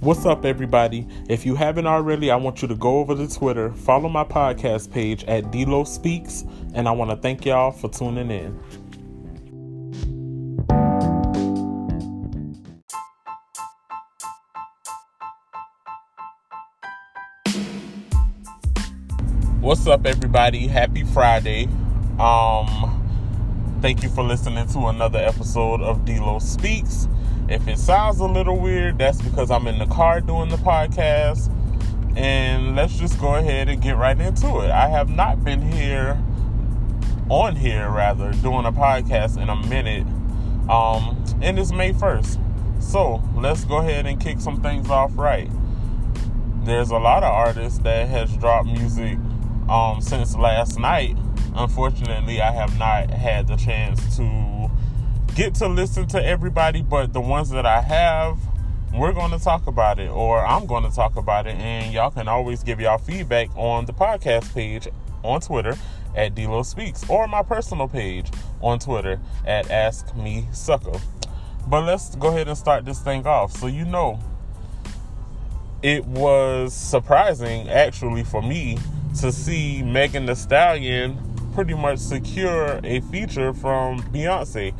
What's up, everybody? If you haven't already, I want you to go over to Twitter, follow my podcast page at Delo Speaks, and I want to thank y'all for tuning in. What's up, everybody? Happy Friday. Um, thank you for listening to another episode of Delo Speaks. If it sounds a little weird, that's because I'm in the car doing the podcast. And let's just go ahead and get right into it. I have not been here, on here rather, doing a podcast in a minute. Um, and it's May 1st. So let's go ahead and kick some things off right. There's a lot of artists that has dropped music um, since last night unfortunately, I have not had the chance to get to listen to everybody, but the ones that I have, we're going to talk about it, or I'm going to talk about it, and y'all can always give y'all feedback on the podcast page on Twitter at Delo Speaks, or my personal page on Twitter at Ask Me Sucker. But let's go ahead and start this thing off. So you know, it was surprising actually for me to see Megan Thee Stallion pretty much secure a feature from Beyonce.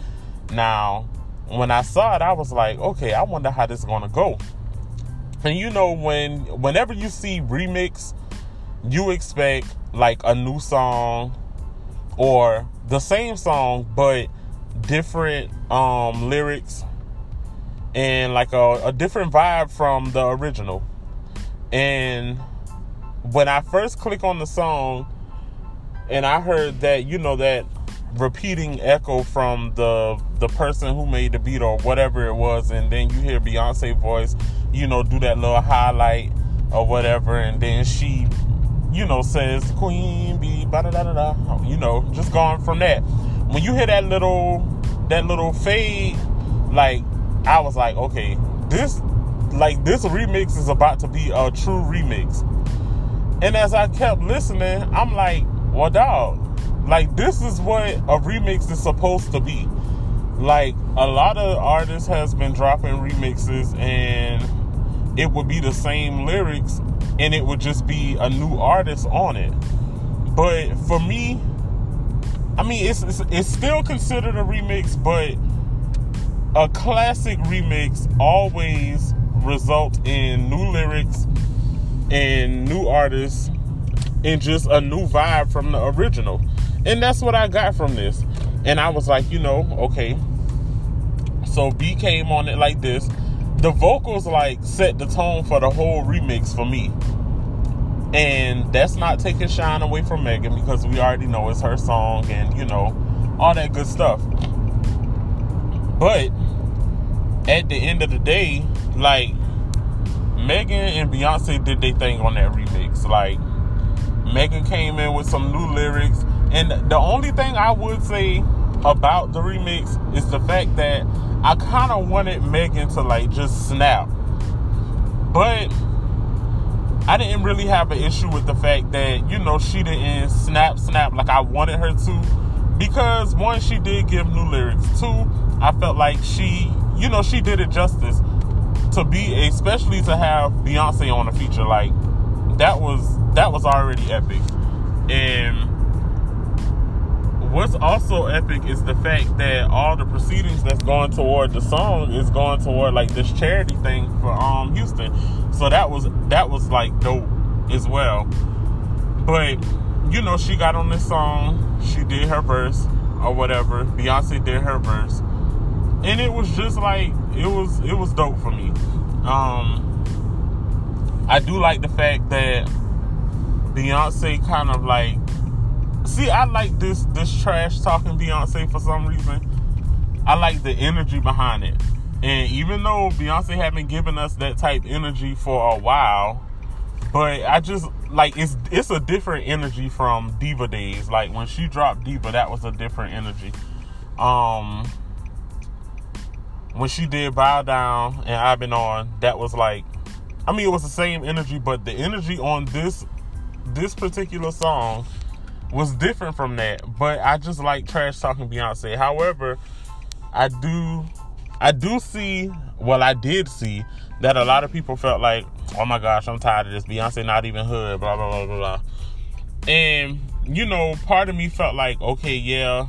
Now, when I saw it, I was like, okay, I wonder how this is gonna go. And you know, when whenever you see remix, you expect like a new song or the same song but different um lyrics and like a, a different vibe from the original. And when I first click on the song, and I heard that you know that repeating echo from the the person who made the beat or whatever it was, and then you hear Beyonce voice, you know, do that little highlight or whatever, and then she, you know, says Queen da da da da, you know, just going from that. When you hear that little that little fade, like I was like, okay, this like this remix is about to be a true remix. And as I kept listening, I'm like, well, dog, like this is what a remix is supposed to be. Like a lot of artists has been dropping remixes and it would be the same lyrics and it would just be a new artist on it. But for me, I mean, it's, it's, it's still considered a remix, but a classic remix always result in new lyrics and new artists and just a new vibe from the original. And that's what I got from this. And I was like, you know, okay. So B came on it like this. The vocals like set the tone for the whole remix for me. And that's not taking shine away from Megan because we already know it's her song and you know, all that good stuff. But at the end of the day, like Megan and Beyonce did their thing on that remix. Like Megan came in with some new lyrics. And the only thing I would say about the remix is the fact that I kind of wanted Megan to like just snap. But I didn't really have an issue with the fact that, you know, she didn't snap, snap like I wanted her to. Because one, she did give new lyrics. Two, I felt like she, you know, she did it justice to be, especially to have Beyonce on a feature. Like, that was that was already epic. And what's also epic is the fact that all the proceedings that's going toward the song is going toward like this charity thing for um Houston. So that was that was like dope as well. But you know, she got on this song, she did her verse or whatever. Beyonce did her verse. And it was just like it was it was dope for me. Um I do like the fact that Beyonce kind of like see I like this this trash talking Beyonce for some reason. I like the energy behind it. And even though Beyonce haven't given us that type energy for a while, but I just like it's it's a different energy from Diva days. Like when she dropped Diva, that was a different energy. Um when she did Bow Down and I've been on, that was like I mean, it was the same energy, but the energy on this this particular song was different from that. But I just like trash talking Beyonce. However, I do I do see, well, I did see that a lot of people felt like, oh my gosh, I'm tired of this. Beyonce not even hood, blah, blah, blah, blah, blah. And, you know, part of me felt like, okay, yeah,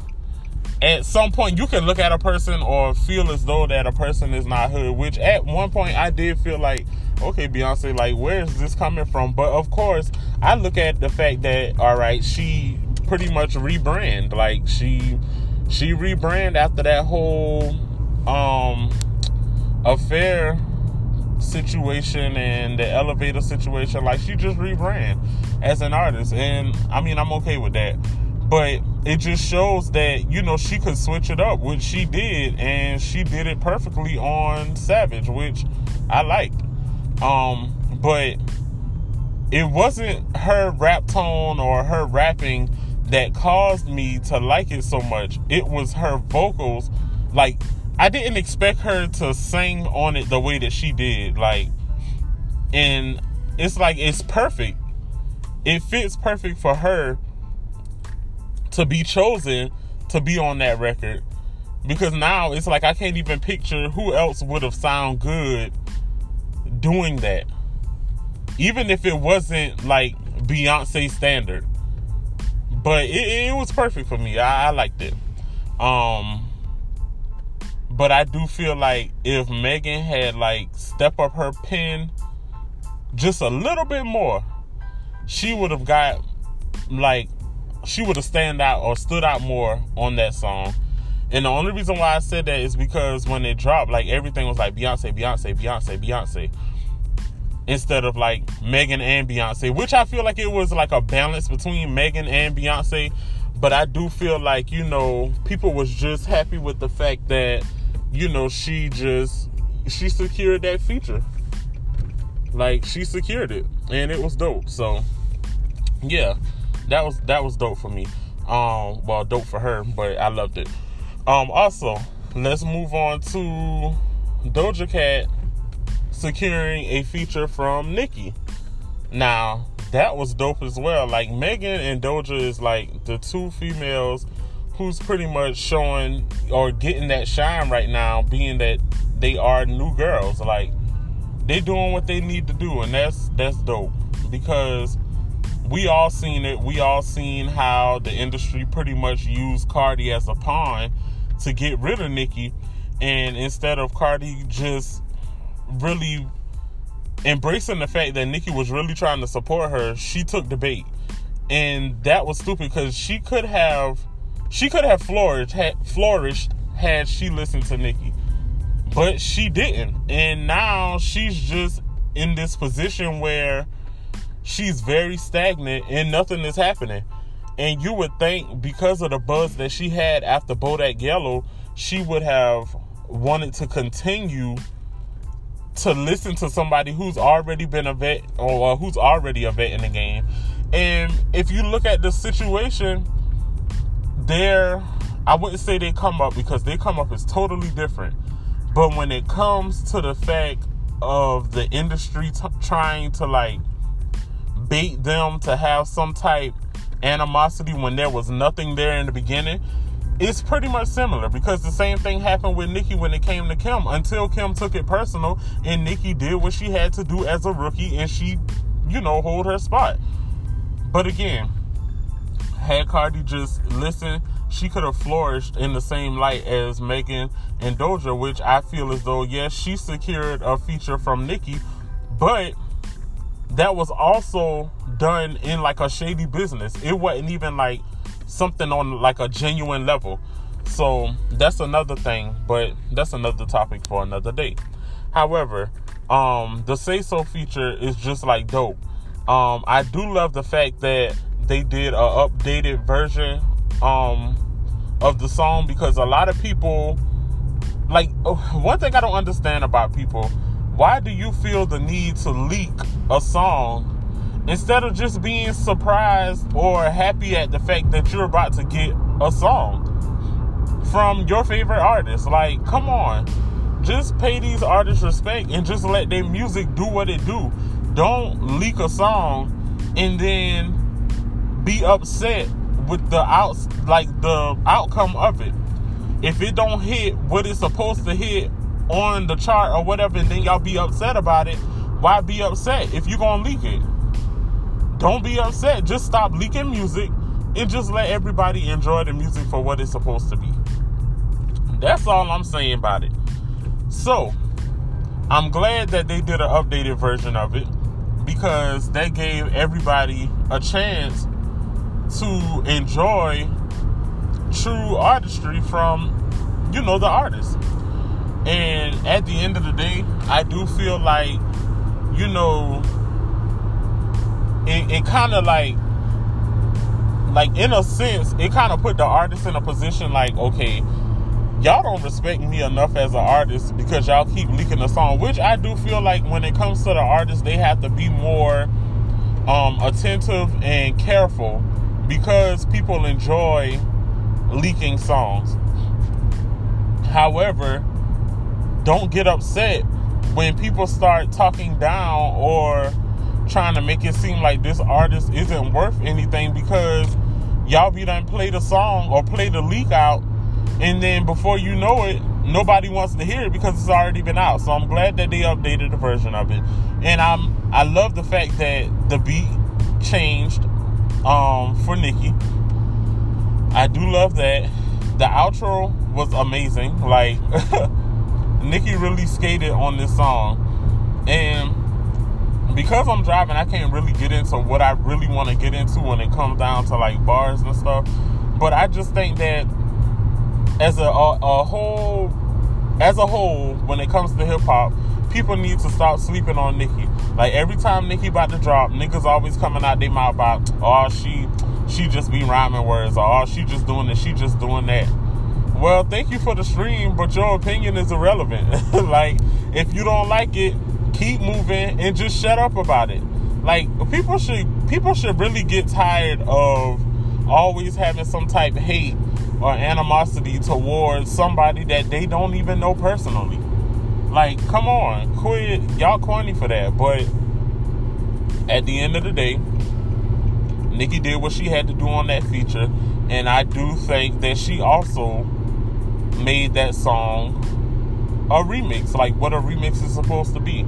at some point you can look at a person or feel as though that a person is not hood, which at one point I did feel like, okay, Beyonce, like, where is this coming from? But of course, I look at the fact that, all right, she pretty much rebrand. Like, she she rebrand after that whole um affair situation and the elevator situation. Like she just rebrand as an artist. And i mean i'm okay with that. But it just shows that you know she could switch it up which she did. And she did it perfectly on savage which i liked um but it wasn't her rap tone or her rapping that caused me to like it so much it was her vocals like I didn't expect her to sing on it the way that she did. Like, and it's like it's perfect. It fits perfect for her to be chosen to be on that record because now it's like I can't even picture who else would have sound good doing that. Even if it wasn't like Beyonce standard. But it, it was perfect for me. I, I liked it. Um but I do feel like if Megan had like step up her pen just a little bit more, she would have got like she would have stand out or stood out more on that song. And the only reason why I said that is because when it dropped, like everything was like Beyonce, Beyonce, Beyonce, Beyonce. Instead of like Megan and Beyonce, which I feel like it was like a balance between Megan and Beyonce. But I do feel like, you know, people was just happy with the fact that you know, she just she secured that feature. Like she secured it, and it was dope. So yeah, that was that was dope for me. Um, well, dope for her, but I loved it. Um, also, let's move on to Doja Cat securing a feature from Nicki. Now, that was dope as well. Like Megan and Doja is like the two females who's pretty much showing or getting that shine right now, being that they are new girls. Like they doing what they need to do, and that's that's dope because we all seen it. We all seen how the industry pretty much used Cardi as a pawn to get rid of Nicki, and instead of Cardi just really embracing the fact that Nicki was really trying to support her, she took the bait. And that was stupid because she could have she could have flourished had, flourished had she listened to Nicki. but she didn't, and now she's just in this position where she's very stagnant and nothing is happening. And you would think because of the buzz that she had after Bodak Yellow, she would have wanted to continue to listen to somebody who's already been a vet or who's already a vet in the game. And if you look at the situation, their I wouldn't say they come up because they come up is totally different. But when it comes to the fact of the industry t- trying to like bait them to have some type animosity when there was nothing there in the beginning, it's pretty much similar because the same thing happened with Nicki when it came to Kim until Kim took it personal and Nicki did what she had to do as a rookie and she, you know, hold her spot. But again, had Cardi just listened, she could have flourished in the same light as Megan and Doja, which I feel as though, yes, she secured a feature from Nicki, but that was also done in like a shady business. It wasn't even like something on like a genuine level. So that's another thing, but that's another topic for another day. However, um, the Say So feature is just like dope. Um, I do love the fact that they did a updated version um of the song because a lot of people like one thing I don't understand about people why do you feel the need to leak a song instead of just being surprised or happy at the fact that you're about to get a song from your favorite artist like come on just pay these artists respect and just let their music do what it do don't leak a song and then be upset with the outs like the outcome of it. If it don't hit what it's supposed to hit on the chart or whatever, and then y'all be upset about it. Why be upset if you're gonna leak it? Don't be upset. Just stop leaking music and just let everybody enjoy the music for what it's supposed to be. That's all I'm saying about it. So, I'm glad that they did an updated version of it because that gave everybody a chance to enjoy true artistry from, you know, the artist. And at the end of the day, I do feel like, you know, it, it kind of like like in a sense it kind of put the artist in a position like okay y'all don't respect me enough as an artist because y'all keep leaking the song which i do feel like when it comes to the artist they have to be more um, attentive and careful because people enjoy leaking songs. However don't get upset when people start talking down or trying to make it seem like this artist isn't worth anything because y'all be done play the song or play the leak out and then before you know it nobody wants to hear it because it's already been out. So i'm glad that they updated the version of it. And i'm i love the fact that the beat changed um for nicki. I do love that. The outro was amazing. Like nicki really skated on this song. And because I'm driving, I can't really get into what I really want to get into when it comes down to like bars and stuff. But I just think that as a, a, a whole, as a whole, when it comes to hip hop, people need to stop sleeping on Nicki. Like every time Nicki about to drop, niggas always coming out their mouth about, oh she, she just be rhyming words, or oh she just doing this, she just doing that. Well, thank you for the stream, but your opinion is irrelevant. like if you don't like it, keep moving and just shut up about it. Like people should people should really get tired of always having some type of hate or animosity towards somebody that they don't even know personally. Like, come on, quit y'all corny for that. But at the end of the day, Nicki did what she had to do on that feature, and I do think that she also made that song a remix, like what a remix is supposed to be.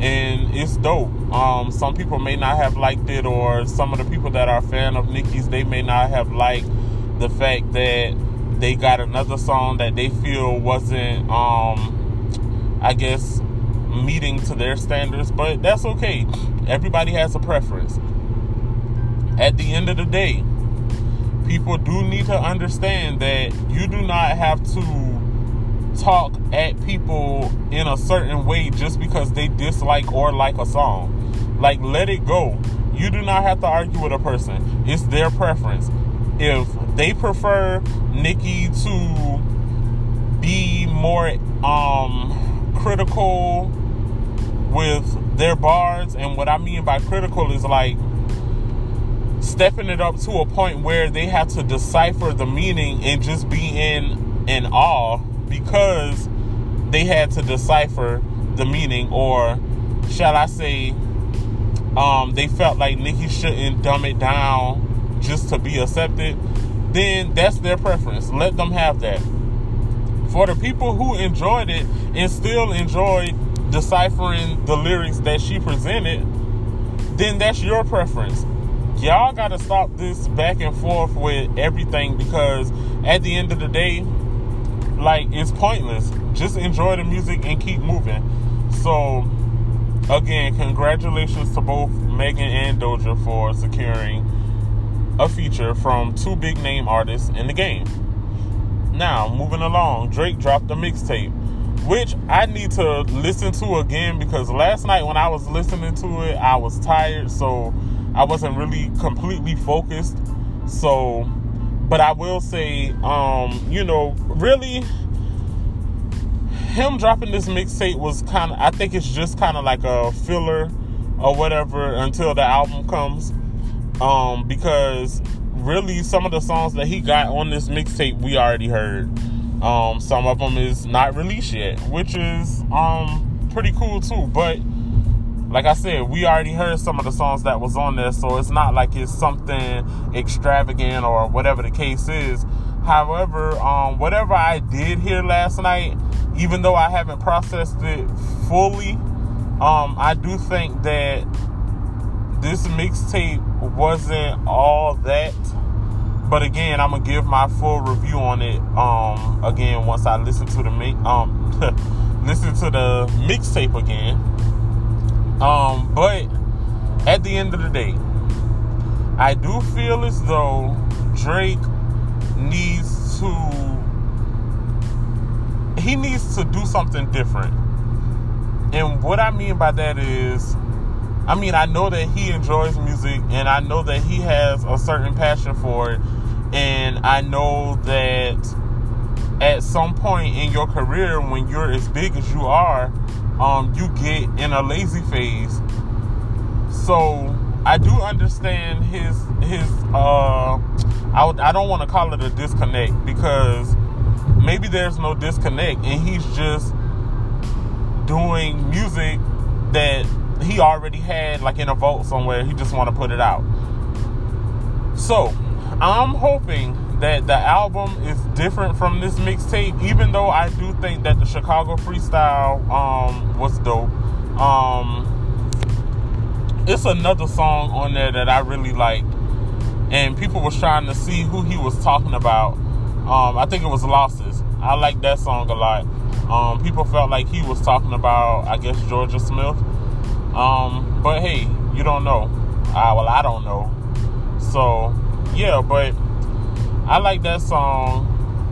And it's dope. Um, some people may not have liked it, or some of the people that are a fan of Nicki's, they may not have liked the fact that they got another song that they feel wasn't, um, I guess, meeting to their standards. But that's okay. Everybody has a preference. At the end of the day, people do need to understand that you do not have to talk at people in a certain way just because they dislike or like a song. Like, let it go. You do not have to argue with a person, it's their preference. If they prefer Nicki to be more um, critical with their bars, and what I mean by critical is like stepping it up to a point where they have to decipher the meaning and just be in in awe because they had to decipher the meaning, or shall I say, um, they felt like Nicki shouldn't dumb it down just to be accepted, then that's their preference. Let them have that. For the people who enjoyed it and still enjoyed deciphering the lyrics that she presented, then that's your preference. Y'all got to stop this back and forth with everything because at the end of the day, like it's pointless. Just enjoy the music and keep moving. So again, congratulations to both Megan and Doja for securing a feature from two big name artists in the game. Now, moving along, Drake dropped a mixtape, which I need to listen to again because last night when I was listening to it, I was tired, so I wasn't really completely focused. So but I will say, um, you know, really, him dropping this mixtape was kind of, I think it's just kind of like a filler or whatever until the album comes. Um, because really, some of the songs that he got on this mixtape we already heard. Um, some of them is not released yet, which is um pretty cool too. But like I said, we already heard some of the songs that was on there, so it's not like it's something extravagant or whatever the case is. However, um, whatever I did hear last night, even though I haven't processed it fully, um, I do think that this mixtape wasn't all that. But again, I'm gonna give my full review on it. Um, again, once I listen to the um listen to the mixtape again. Um, but at the end of the day, I do feel as though Drake needs to he needs to do something different. And what I mean by that is I mean, I know that he enjoys music and I know that he has a certain passion for it. And I know that at some point in your career, when you're as big as you are, um, you get in a lazy phase. So I do understand his his uh I I don't want to call it a disconnect because maybe there's no disconnect and he's just doing music that he already had like in a vault somewhere. He just want to put it out. So I'm hoping that the album is different from this mixtape, even though I do think that the Chicago freestyle um, was dope. Um, it's another song on there that I really like, and people was trying to see who he was talking about. Um, I think it was Losses. I like that song a lot. Um, people felt like he was talking about, I guess, Jorja Smith. Um, but hey, you don't know. Well, I don't know. So, yeah, but I like that song.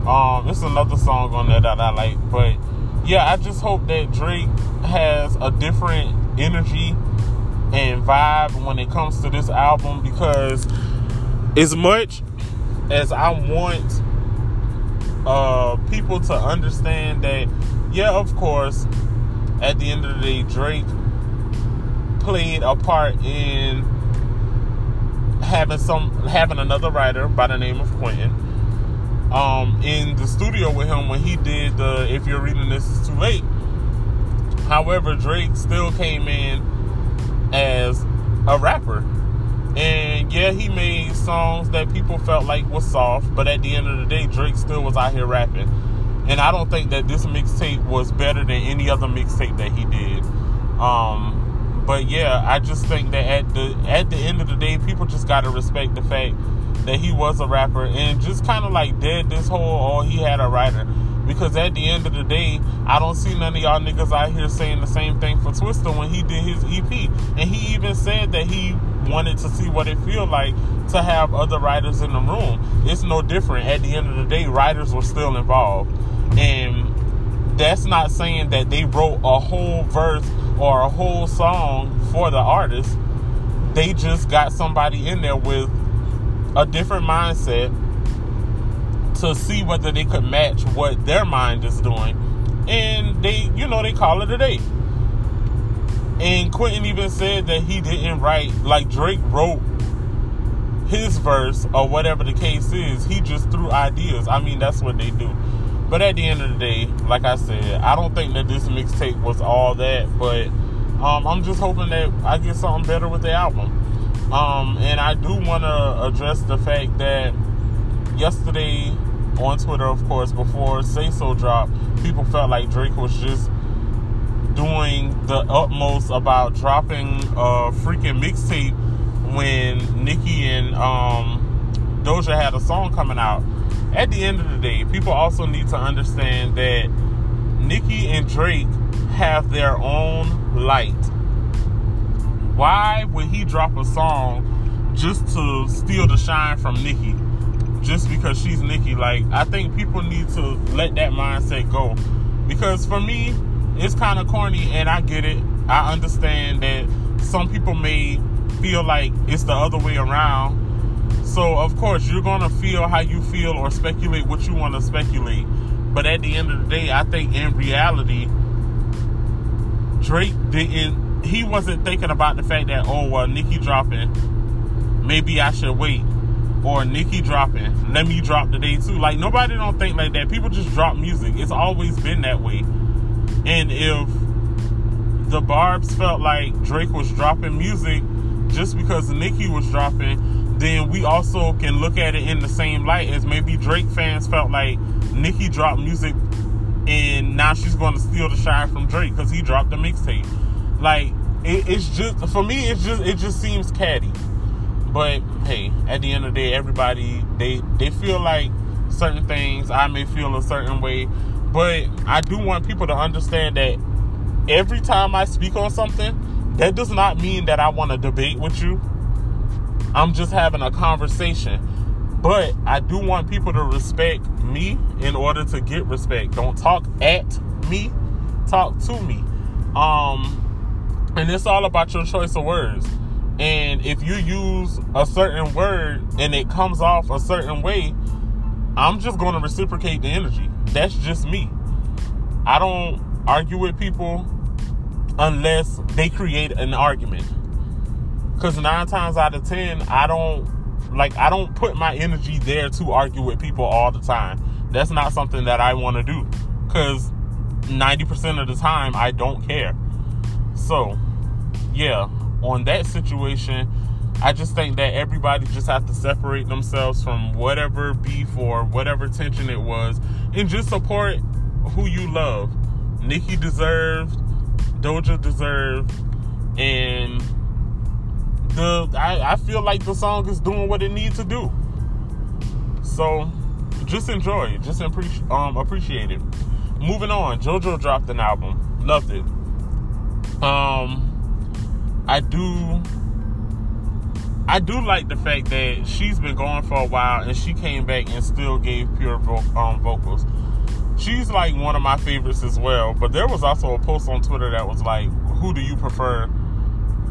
Um, it's another song on there that I like. But yeah, I just hope that Drake has a different energy and vibe when it comes to this album because as much as I want uh, people to understand that, yeah, of course, at the end of the day, Drake played a part in having some having another writer by the name of Quentin um, in the studio with him when he did the If You're Reading This Is Too Late. However, Drake still came in as a rapper. And yeah, he made songs that people felt like was soft, but at the end of the day, Drake still was out here rapping. And I don't think that this mixtape was better than any other mixtape that he did. Um, but yeah, I just think that at the at the end of the day, people just gotta respect the fact that he was a rapper and just kind of like dead this whole oh he had a writer because at the end of the day, I don't see none of y'all niggas out here saying the same thing for Twista when he did his EP, and he even said that he wanted to see what it feel like to have other writers in the room. It's no different. At the end of the day, writers were still involved, and that's not saying that they wrote a whole verse or a whole song for the artist. They just got somebody in there with a different mindset to see whether they could match what their mind is doing. And they, you know, they call it a day. And Quentin even said that he didn't write, like Drake wrote his verse or whatever the case is. He just threw ideas. I mean, that's what they do. But at the end of the day, like I said, I don't think that this mixtape was all that. But um, I'm just hoping that I get something better with the album. Um, and I do want to address the fact that yesterday on Twitter, of course, before Say So dropped, people felt like Drake was just doing the utmost about dropping a freaking mixtape when Nicki and um, Doja had a song coming out at the end of the day, people also need to understand that Nicki and Drake have their own light. Why would he drop a song just to steal the shine from Nicki? Just because she's Nicki? Like, I think people need to let that mindset go. Because for me, it's kind of corny and I get it. I understand that some people may feel like it's the other way around so, of course, you're going to feel how you feel or speculate what you want to speculate. But at the end of the day, I think in reality, Drake didn't, he wasn't thinking about the fact that, oh, well, Nicki dropping, maybe I should wait. Or Nicki dropping, let me drop the day too. Like, nobody don't think like that. People just drop music. It's always been that way. And if the Barbs felt like Drake was dropping music just because Nicki was dropping, then we also can look at it in the same light as maybe Drake fans felt like Nicki dropped music and now she's going to steal the shine from Drake because he dropped the mixtape. Like it, it's just for me, it's just it just seems catty. But hey, at the end of the day, everybody they they feel like certain things. I may feel a certain way, but I do want people to understand that every time I speak on something, that does not mean that I want to debate with you. I'm just having a conversation. But I do want people to respect me in order to get respect. Don't talk at me, talk to me. Um, and it's all about your choice of words. And if you use a certain word and it comes off a certain way, I'm just going to reciprocate the energy. That's just me. I don't argue with people unless they create an argument. Because nine times out of ten, I don't like I don't put my energy there to argue with people all the time. That's not something that I want to do cuz 90% of the time I don't care. So, yeah, on that situation, I just think that everybody just have to separate themselves from whatever beef or whatever tension it was and just support who you love. Nicki deserved, Doja deserved, and the I, I feel like the song is doing what it needs to do. So just enjoy it. Just appreciate um appreciate it. Moving on, JoJo dropped an album. Loved it. Um I do I do like the fact that she's been gone for a while and she came back and still gave pure vo- um, vocals. She's like one of my favorites as well. But there was also a post on Twitter that was like, "Who do you prefer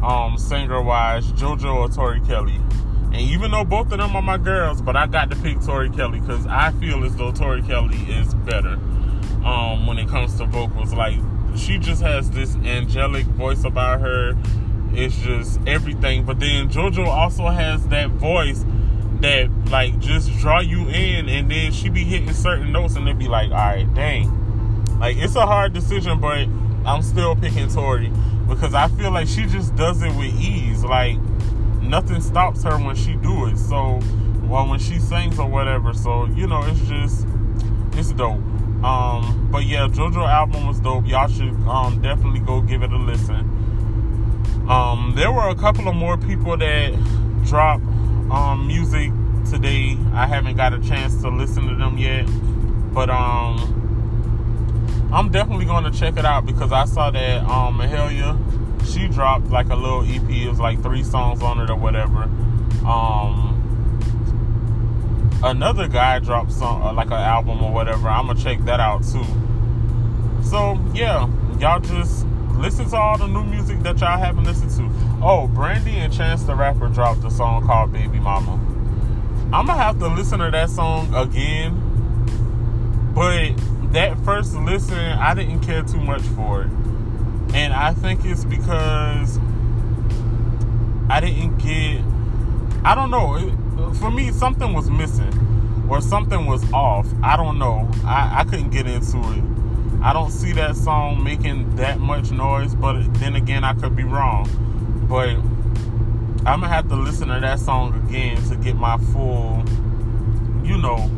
um, singer wise, JoJo or Tori Kelly. And even though both of them are my girls, but I got to pick Tori Kelly because I feel as though Tori Kelly is better um, when it comes to vocals. Like, she just has this angelic voice about her. It's just everything. But then JoJo also has that voice that, like, just draw you in. And then she be hitting certain notes and it be like, all right, dang. Like, it's a hard decision, but I'm still picking Tori because I feel like she just does it with ease. Like nothing stops her when she do it. So, well, when she sings or whatever. So you know, it's just it's dope. Um, but yeah, JoJo album was dope. Y'all should um, definitely go give it a listen. Um, there were a couple of more people that dropped um, music today. I haven't got a chance to listen to them yet, but um, I'm definitely going to check it out because I saw that um, Mahalia, she dropped like a little EP. It was like three songs on it or whatever. Um, another guy dropped some uh, like an album or whatever. I'm gonna check that out too. So yeah, y'all just listen to all the new music that y'all haven't listened to. Oh, Brandy and Chance the Rapper dropped a song called Baby Mama. I'm gonna have to listen to that song again, but that first listen, I didn't care too much for it. And I think it's because I didn't get, I don't know. It, for me, something was missing or something was off. I don't know. I, I couldn't get into it. I don't see that song making that much noise, but then again, I could be wrong. But I'm gonna have to listen to that song again to get my full, you know,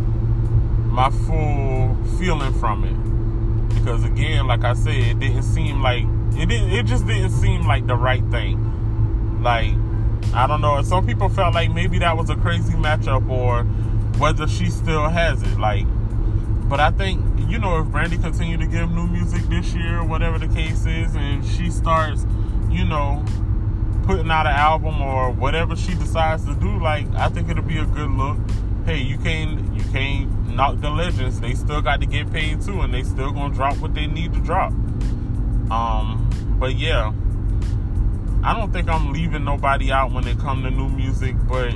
my full feeling from it. Because again, like I said, it didn't seem like it didn't it just didn't seem like the right thing. Like, I don't know, some people felt like maybe that was a crazy matchup or whether she still has it. Like but I think, you know, if Brandy continue to give new music this year, whatever the case is, and she starts, you know, putting out an album or whatever she decides to do, like I think it'll be a good look. Hey, you can't you can't knock the legends. They still got to get paid too, and they still gonna drop what they need to drop. Um, but yeah, I don't think I'm leaving nobody out when it come to new music, but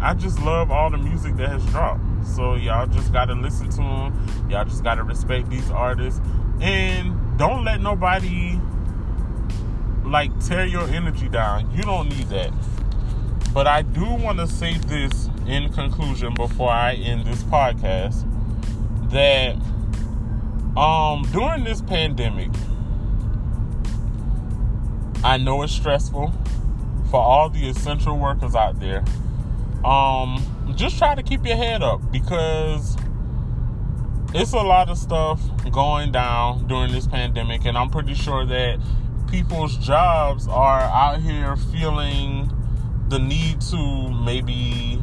I just love all the music that has dropped. So y'all just gotta listen to them. Y'all just gotta respect these artists, and don't let nobody like tear your energy down. You don't need that. But I do want to say this in conclusion before I end this podcast that um during this pandemic I know it's stressful for all the essential workers out there. Um just try to keep your head up because it's a lot of stuff going down during this pandemic, and I'm pretty sure that people's jobs are out here feeling the need to maybe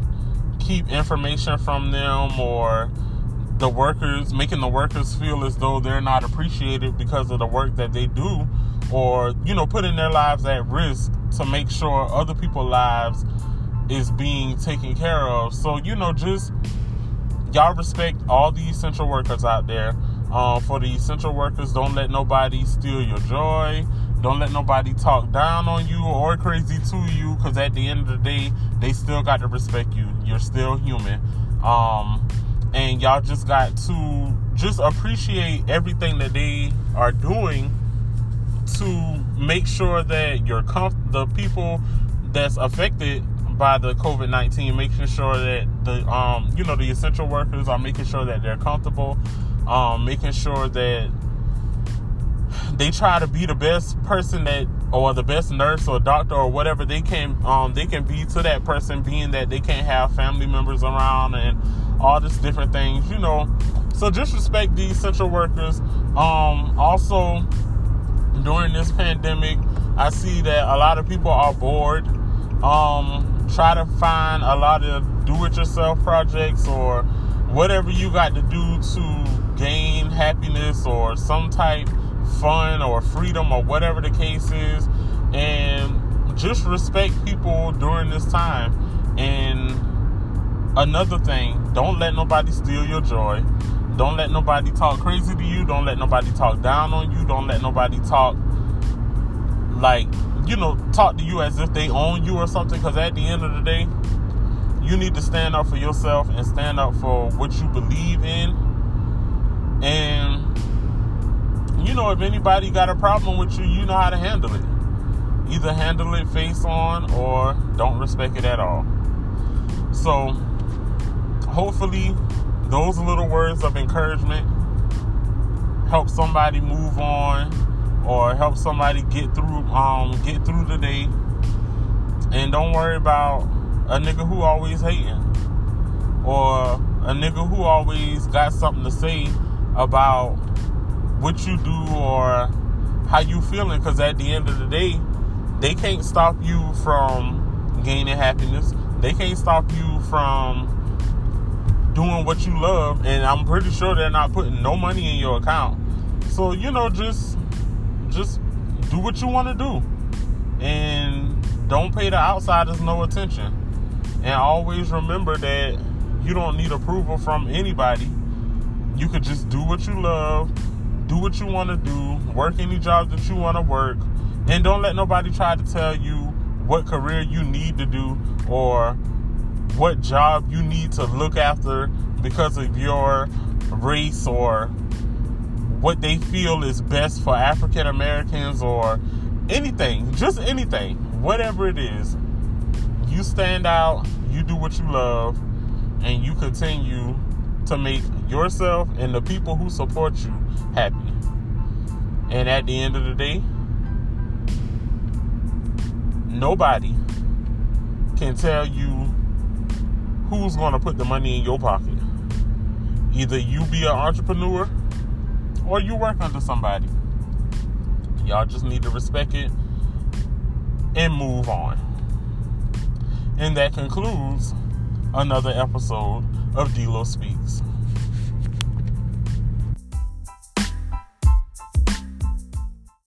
keep information from them or the workers making the workers feel as though they're not appreciated because of the work that they do or you know putting their lives at risk to make sure other people's lives is being taken care of. So you know just y'all respect all the essential workers out there um, for the essential workers don't let nobody steal your joy. Don't let nobody talk down on you or crazy to you because at the end of the day they still got to respect you. You're still human. Um, and y'all just got to just appreciate everything that they are doing to make sure that your comf- the people that's affected by the COVID nineteen, making sure that the um you know the essential workers are making sure that they're comfortable, um making sure that they try to be the best person that or the best nurse or doctor or whatever they can um they can be to that person being that they can't have family members around and all this different things you know. So just respect these essential workers. Um also during this pandemic i see that a lot of people are bored. Um try to find a lot of do-it-yourself projects or whatever you got to do to gain happiness or some type fun or freedom or whatever the case is. And just respect people during this time. And another thing don't let nobody steal your joy. Don't let nobody talk crazy to you. Don't let nobody talk down on you. Don't let nobody talk like you know talk to you as if they own you or something. Because at the end of the day you need to stand up for yourself and stand up for what you believe in and you know, if anybody got a problem with you, you know how to handle it. Either handle it face on or don't respect it at all. So, hopefully, those little words of encouragement help somebody move on or help somebody get through um get through the day. And don't worry about a nigga who always hating or a nigga who always got something to say about what you do or how you feeling because at the end of the day they can't stop you from gaining happiness. They can't stop you from doing what you love and i'm pretty sure they're not putting no money in your account. So you know just just do what you want to do. And don't pay the outsiders no attention. And always remember that you don't need approval from anybody you could just do what you love do what you want to do, work any job that you want to work, and don't let nobody try to tell you what career you need to do or what job you need to look after because of your race or what they feel is best for African Americans or anything, just anything, whatever it is. You stand out, you do what you love, and you continue to make yourself and the people who support you happy. And at the end of the day, nobody can tell you who's going to put the money in your pocket. Either you be an entrepreneur or you work under somebody. Y'all just need to respect it and move on. And that concludes another episode of Delo Speaks.